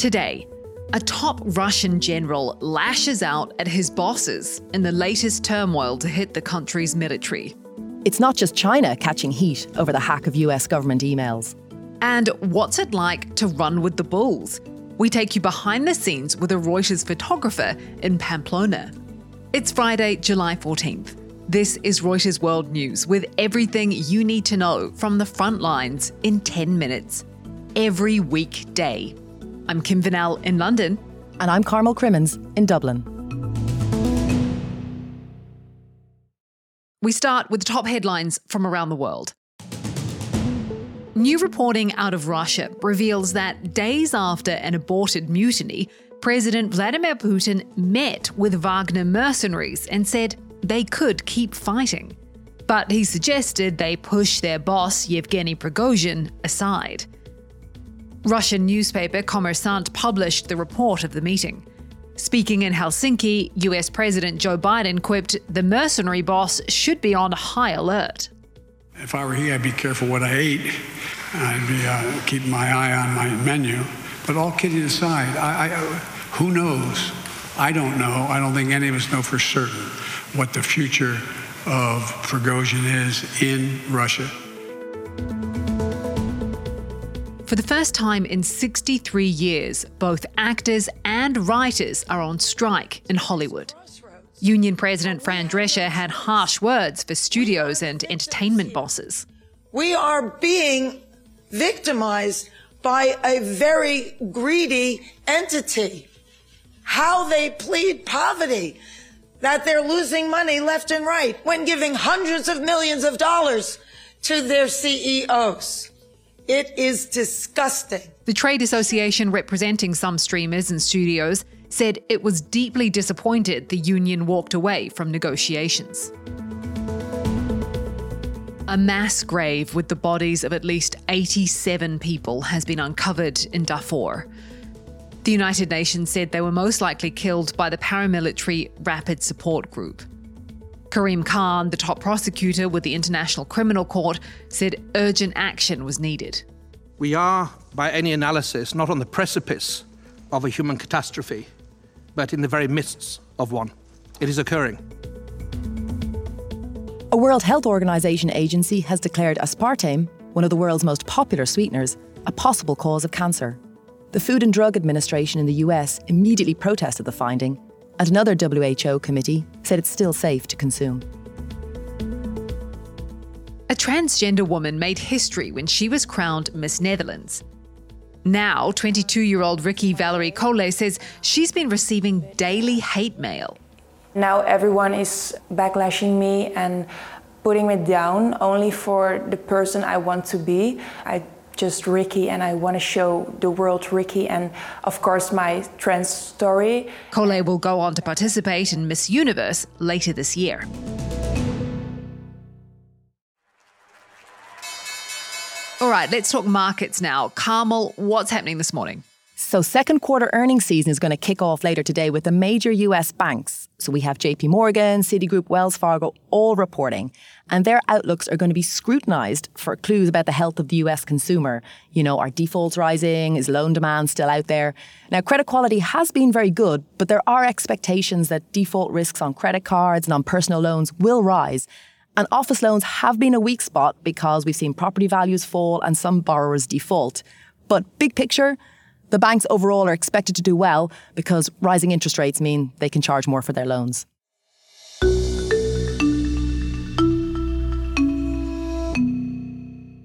Today, a top Russian general lashes out at his bosses in the latest turmoil to hit the country's military. It's not just China catching heat over the hack of US government emails. And what's it like to run with the bulls? We take you behind the scenes with a Reuters photographer in Pamplona. It's Friday, July 14th. This is Reuters World News with everything you need to know from the front lines in 10 minutes, every weekday. I'm Kim Vanell in London. And I'm Carmel Crimmins in Dublin. We start with the top headlines from around the world. New reporting out of Russia reveals that days after an aborted mutiny, President Vladimir Putin met with Wagner mercenaries and said they could keep fighting. But he suggested they push their boss, Yevgeny Prigozhin, aside. Russian newspaper Kommersant published the report of the meeting. Speaking in Helsinki, US President Joe Biden quipped the mercenary boss should be on high alert. If I were he, I'd be careful what I ate. I'd be uh, keeping my eye on my menu. But all kidding aside, I, I, who knows? I don't know. I don't think any of us know for certain what the future of Prigozhin is in Russia. For the first time in 63 years, both actors and writers are on strike in Hollywood. Union President Fran Drescher had harsh words for studios and entertainment bosses. We are being victimized by a very greedy entity. How they plead poverty, that they're losing money left and right when giving hundreds of millions of dollars to their CEOs. It is disgusting. The trade association representing some streamers and studios said it was deeply disappointed the union walked away from negotiations. A mass grave with the bodies of at least 87 people has been uncovered in Darfur. The United Nations said they were most likely killed by the paramilitary Rapid Support Group. Karim Khan, the top prosecutor with the International Criminal Court, said urgent action was needed. We are, by any analysis, not on the precipice of a human catastrophe, but in the very midst of one. It is occurring. A World Health Organization agency has declared aspartame, one of the world's most popular sweeteners, a possible cause of cancer. The Food and Drug Administration in the US immediately protested the finding and another WHO committee said it's still safe to consume. A transgender woman made history when she was crowned Miss Netherlands. Now, 22 year old Rikkie Valerie Kollé says she's been receiving daily hate mail. Now everyone is backlashing me and putting me down only for the person I want to be. I just Rikkie and I want to show the world Rikkie and, of course, my trans story. Kollé will go on to participate in Miss Universe later this year. All right, let's talk markets now. Carmel, what's happening this morning? So, second quarter earnings season is going to kick off later today with the major US banks. So, we have JP Morgan, Citigroup, Wells Fargo all reporting, and their outlooks are going to be scrutinized for clues about the health of the US consumer. You know, are defaults rising? Is loan demand still out there? Now, credit quality has been very good, but there are expectations that default risks on credit cards and on personal loans will rise. And office loans have been a weak spot because we've seen property values fall and some borrowers default. But big picture, the banks overall are expected to do well because rising interest rates mean they can charge more for their loans.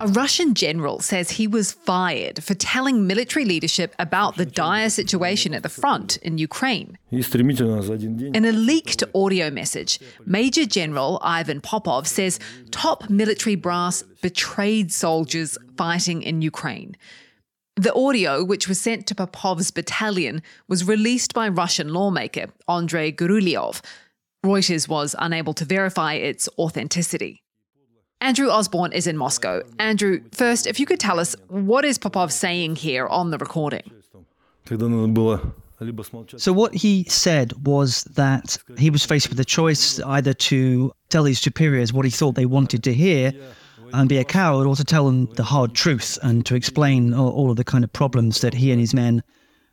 A Russian general says he was fired for telling military leadership about the dire situation at the front in Ukraine. In a leaked audio message, Major General Ivan Popov says top military brass betrayed soldiers fighting in Ukraine. The audio, which was sent to Popov's battalion, was released by Russian lawmaker Andrei Guryliov. Reuters was unable to verify its authenticity. Andrew Osborn is in Moscow. Andrew, first, if you could tell us what is Popov saying here on the recording? So, what he said was that he was faced with a choice either to tell his superiors what he thought they wanted to hear and be a coward or to tell them the hard truth and to explain all, all of the kind of problems that he and his men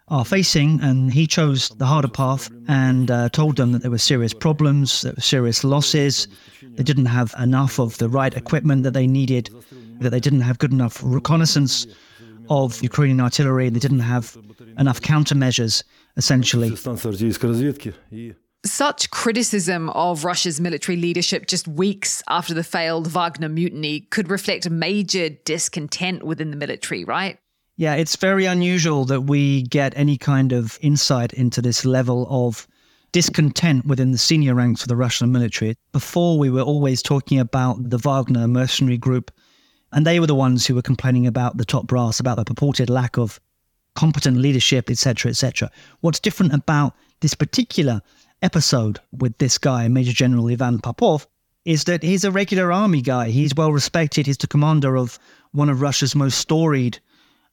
are facing, and he chose the harder path and uh, told them that there were serious problems, there were serious losses. They didn't have enough of the right equipment that they needed, that they didn't have good enough reconnaissance of Ukrainian artillery, they didn't have enough countermeasures, essentially. Such criticism of Russia's military leadership just weeks after the failed Wagner mutiny could reflect major discontent within the military, right? Yeah, it's very unusual that we get any kind of insight into this level of discontent within the senior ranks of the Russian military. Before, we were always talking about the Wagner mercenary group, and they were the ones who were complaining about the top brass, about the purported lack of competent leadership, etc., etc. What's different about this particular episode with this guy, Major General Ivan Popov, is that he's a regular army guy. He's well respected. He's the commander of one of Russia's most storied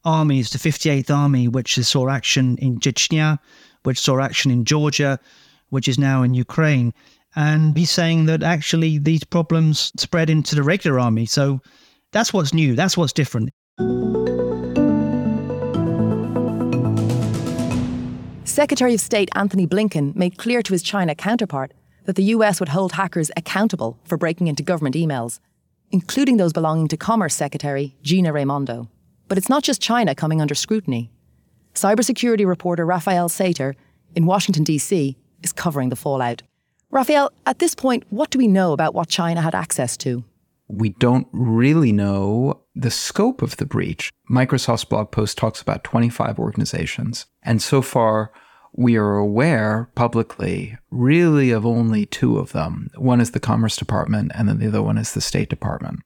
armies, the 58th Army, which saw action in Chechnya, which saw action in Georgia, which is now in Ukraine. And he's saying that actually these problems spread into the regular army. So that's what's new. That's what's different. Secretary of State Antony Blinken made clear to his China counterpart that the US would hold hackers accountable for breaking into government emails, including those belonging to Commerce Secretary Gina Raimondo. But it's not just China coming under scrutiny. Cybersecurity reporter Raphael Satter in Washington, D.C., is covering the fallout. Raphael, at this point, what do we know about what China had access to? We don't really know the scope of the breach. Microsoft's blog post talks about 25 organizations. And so far, we are aware publicly really of only two of them. One is the Commerce Department, and then the other one is the State Department.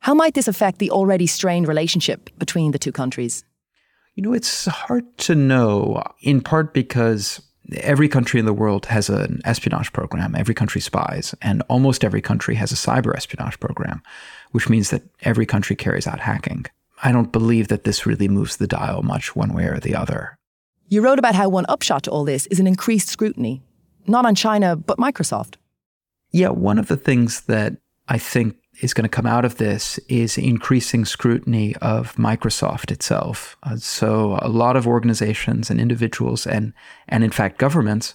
How might this affect the already strained relationship between the two countries? You know, it's hard to know, in part because every country in the world has an espionage program. Every country spies, and almost every country has a cyber espionage program, which means that every country carries out hacking. I don't believe that this really moves the dial much one way or the other. You wrote about how one upshot to all this is an increased scrutiny, not on China, but Microsoft. Yeah, one of the things that I think is going to come out of this is increasing scrutiny of Microsoft itself. Uh, so a lot of organizations and individuals and and in fact governments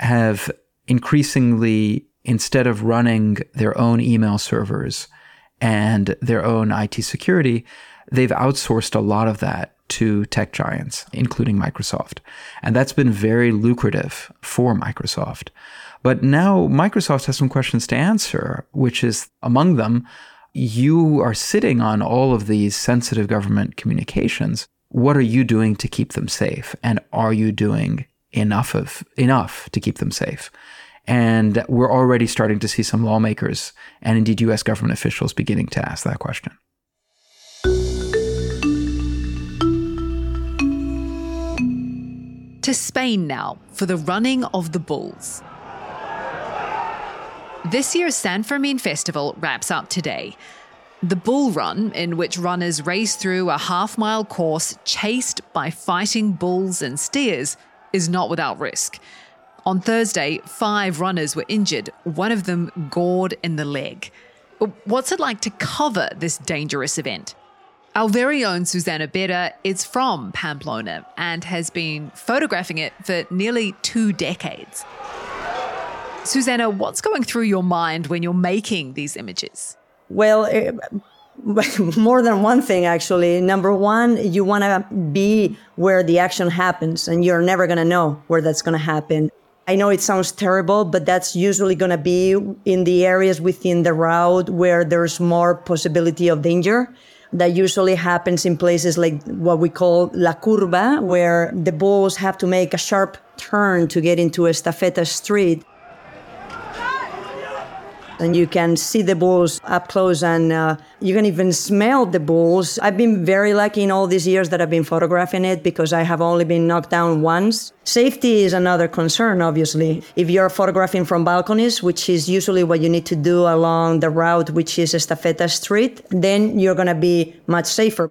have increasingly instead of running their own email servers and their own IT security, they've outsourced a lot of that to tech giants, including Microsoft. And that's been very lucrative for Microsoft. But now Microsoft has some questions to answer, which is among them, you are sitting on all of these sensitive government communications. What are you doing to keep them safe? And are you doing enough of enough to keep them safe? And we're already starting to see some lawmakers and indeed US government officials beginning to ask that question. To Spain now for the running of the bulls. This year's San Fermin Festival wraps up today. The Bull Run, in which runners race through a half mile course chased by fighting bulls and steers, is not without risk. On Thursday, five runners were injured, one of them gored in the leg. What's it like to cover this dangerous event? Our very own Susana Vera is from Pamplona and has been photographing it for nearly two decades. Susana, what's going through your mind when you're making these images? Well, uh, more than one thing, actually. Number one, you want to be where the action happens, and you're never going to know where that's going to happen. I know it sounds terrible, but that's usually going to be in the areas within the route where there's more possibility of danger. That usually happens in places like what we call La Curva, where the bulls have to make a sharp turn to get into Estafeta Street and you can see the bulls up close and uh, you can even smell the bulls. I've been very lucky in all these years that I've been photographing it because I have only been knocked down once. Safety is another concern, obviously. If you're photographing from balconies, which is usually what you need to do along the route, which is Estafeta Street, then you're going to be much safer.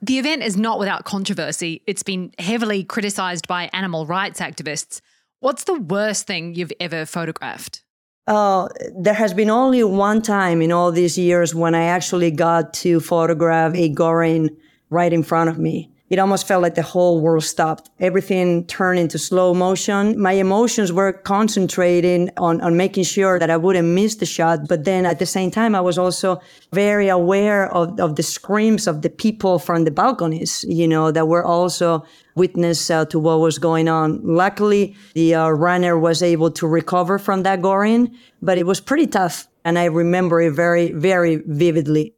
The event is not without controversy. It's been heavily criticized by animal rights activists. What's the worst thing you've ever photographed? Uh, there has been only one time in all these years when I actually got to photograph a goring right in front of me. It almost felt like the whole world stopped. Everything turned into slow motion. My emotions were concentrating on, on making sure that I wouldn't miss the shot. But then at the same time, I was also very aware of, of the screams of the people from the balconies, you know, that were also witness uh, to what was going on. Luckily, the uh, runner was able to recover from that goring, but it was pretty tough. And I remember it very, very vividly.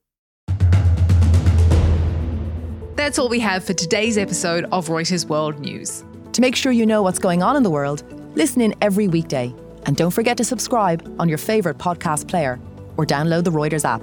That's all we have for today's episode of Reuters World News. To make sure you know what's going on in the world, listen in every weekday. And don't forget to subscribe on your favourite podcast player or download the Reuters app.